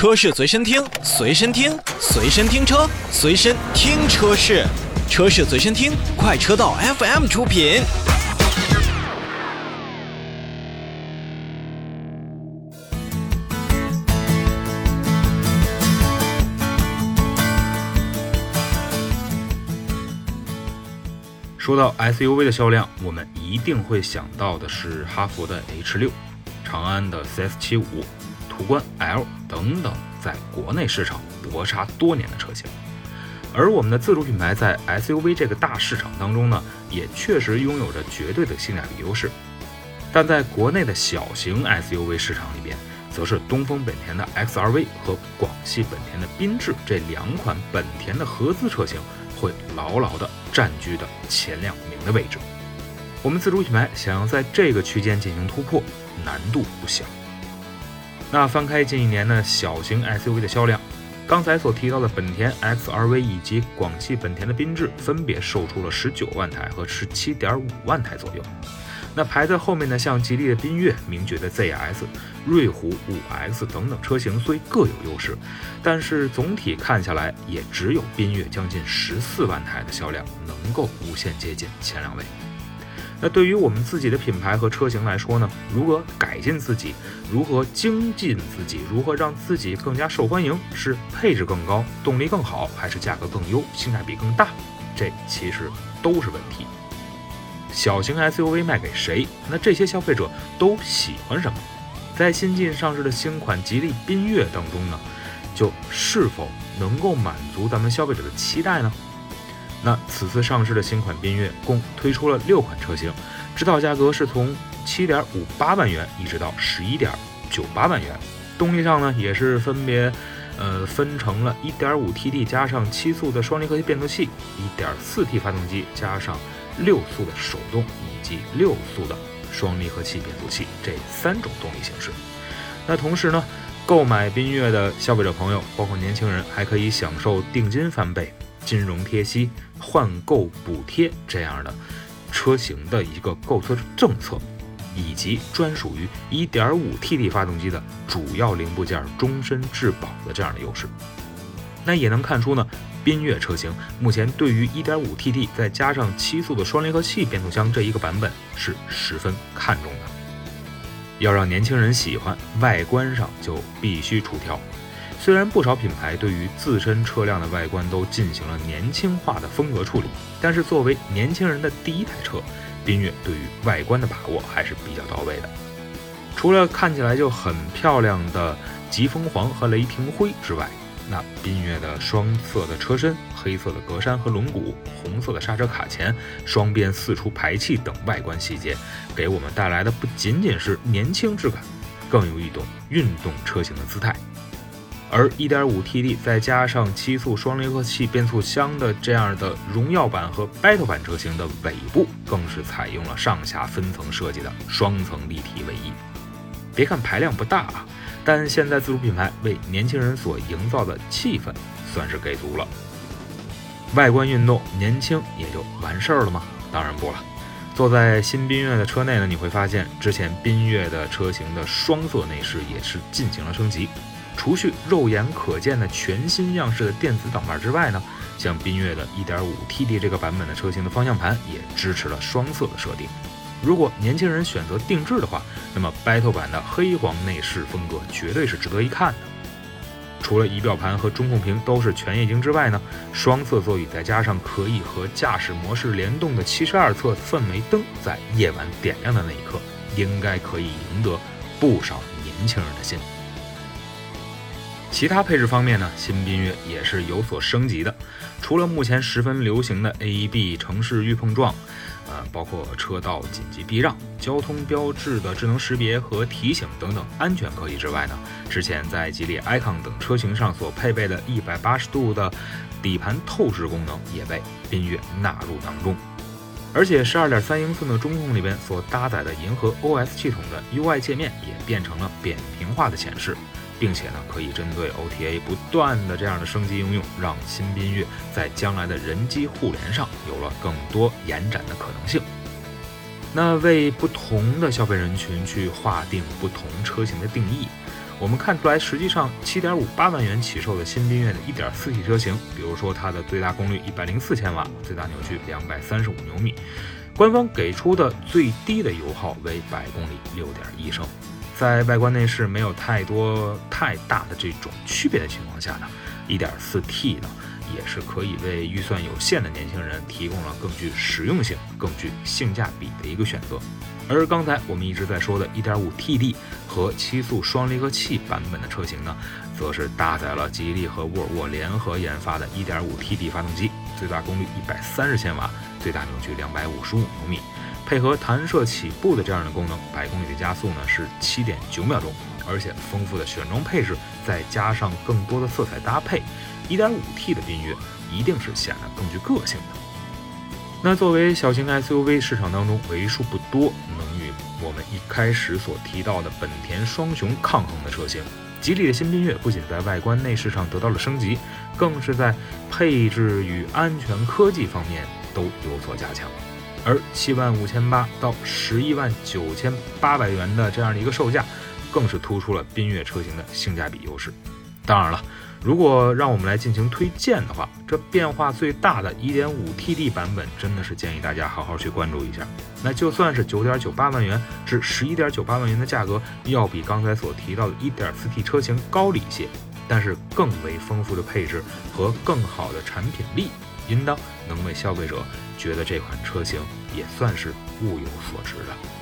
车市随身听，随身听，随身听车，随身听车市，车市随身听，快车道 FM 出品。说到 SUV 的销量，我们一定会想到的是哈弗的 H 六、长安的 CS 七五、途观 L 等等，在国内市场搏杀多年的车型。而我们的自主品牌在 SUV 这个大市场当中呢，也确实拥有着绝对的性价比优势。但在国内的小型 SUV 市场里边，则是东风本田的 XRV 和广汽本田的缤智这两款本田的合资车型。会牢牢地占据的前两名的位置。我们自主品牌想要在这个区间进行突破，难度不小。那翻开近一年的小型 SUV 的销量，刚才所提到的本田 XRV 以及广汽本田的缤智，分别售出了十九万台和十七点五万台左右。那排在后面的，像吉利的缤越、名爵的 ZS、瑞虎 5X 等等车型，虽各有优势，但是总体看下来，也只有缤越将近十四万台的销量能够无限接近前两位。那对于我们自己的品牌和车型来说呢？如何改进自己？如何精进自己？如何让自己更加受欢迎？是配置更高、动力更好，还是价格更优、性价比更大？这其实都是问题。小型 SUV 卖给谁？那这些消费者都喜欢什么？在新近上市的新款吉利缤越当中呢，就是否能够满足咱们消费者的期待呢？那此次上市的新款缤越共推出了六款车型，指导价格是从七点五八万元一直到十一点九八万元。动力上呢，也是分别呃分成了一点五 T D 加上七速的双离合器变速器，一点四 T 发动机加上。六速的手动以及六速的双离合器变速器这三种动力形式。那同时呢，购买缤越的消费者朋友，包括年轻人，还可以享受定金翻倍、金融贴息、换购补贴这样的车型的一个购车政策，以及专属于 1.5T 发动机的主要零部件终身质保的这样的优势。那也能看出呢。缤越车型目前对于 1.5T 再加上七速的双离合器变速箱这一个版本是十分看重的。要让年轻人喜欢，外观上就必须出挑。虽然不少品牌对于自身车辆的外观都进行了年轻化的风格处理，但是作为年轻人的第一台车，缤越对于外观的把握还是比较到位的。除了看起来就很漂亮的疾风黄和雷霆灰之外，那缤越的双色的车身、黑色的格栅和轮毂、红色的刹车卡钳、双边四出排气等外观细节，给我们带来的不仅仅是年轻质感，更有一种运动车型的姿态。而 1.5T D 再加上七速双离合器变速箱的这样的荣耀版和 Battle 版车型的尾部，更是采用了上下分层设计的双层立体尾翼。别看排量不大啊。但现在自主品牌为年轻人所营造的气氛算是给足了。外观运动年轻也就完事儿了吗？当然不了。坐在新缤越的车内呢，你会发现之前缤越的车型的双色内饰也是进行了升级。除去肉眼可见的全新样式的电子挡把之外呢，像缤越的 1.5TD 这个版本的车型的方向盘也支持了双色的设定。如果年轻人选择定制的话，那么 Battle 版的黑黄内饰风格绝对是值得一看的。除了仪表盘和中控屏都是全液晶之外呢，双色座椅再加上可以和驾驶模式联动的七十二侧氛围灯，在夜晚点亮的那一刻，应该可以赢得不少年轻人的心。其他配置方面呢，新缤越也是有所升级的，除了目前十分流行的 AEB 城市预碰撞。呃，包括车道紧急避让、交通标志的智能识别和提醒等等安全科技之外呢，之前在吉利 icon 等车型上所配备的180度的底盘透视功能也被缤越纳入当中，而且12.3英寸的中控里边所搭载的银河 OS 系统的 UI 界面也变成了扁平化的显示。并且呢，可以针对 OTA 不断的这样的升级应用，让新缤越在将来的人机互联上有了更多延展的可能性。那为不同的消费人群去划定不同车型的定义，我们看出来，实际上7.5八万元起售的新缤越的 1.4T 车型，比如说它的最大功率104千瓦，最大扭矩235牛米，官方给出的最低的油耗为百公里6.1升。在外观内饰没有太多太大的这种区别的情况下呢，1.4T 呢也是可以为预算有限的年轻人提供了更具实用性、更具性价比的一个选择。而刚才我们一直在说的 1.5TD 和七速双离合器版本的车型呢，则是搭载了吉利和沃尔沃联合研发的 1.5TD 发动机，最大功率130千瓦，最大扭矩255牛米。配合弹射起步的这样的功能，百公里的加速呢是七点九秒钟，而且丰富的选装配置，再加上更多的色彩搭配，1.5T 的缤越一定是显得更具个性的。那作为小型 SUV 市场当中为数不多能与我们一开始所提到的本田双雄抗衡的车型，吉利的新缤越不仅在外观内饰上得到了升级，更是在配置与安全科技方面都有所加强。而七万五千八到十一万九千八百元的这样的一个售价，更是突出了缤越车型的性价比优势。当然了，如果让我们来进行推荐的话，这变化最大的一点五 TD 版本，真的是建议大家好好去关注一下。那就算是九点九八万元至十一点九八万元的价格，要比刚才所提到的一点四 T 车型高了一些，但是更为丰富的配置和更好的产品力。应当能为消费者觉得这款车型也算是物有所值了。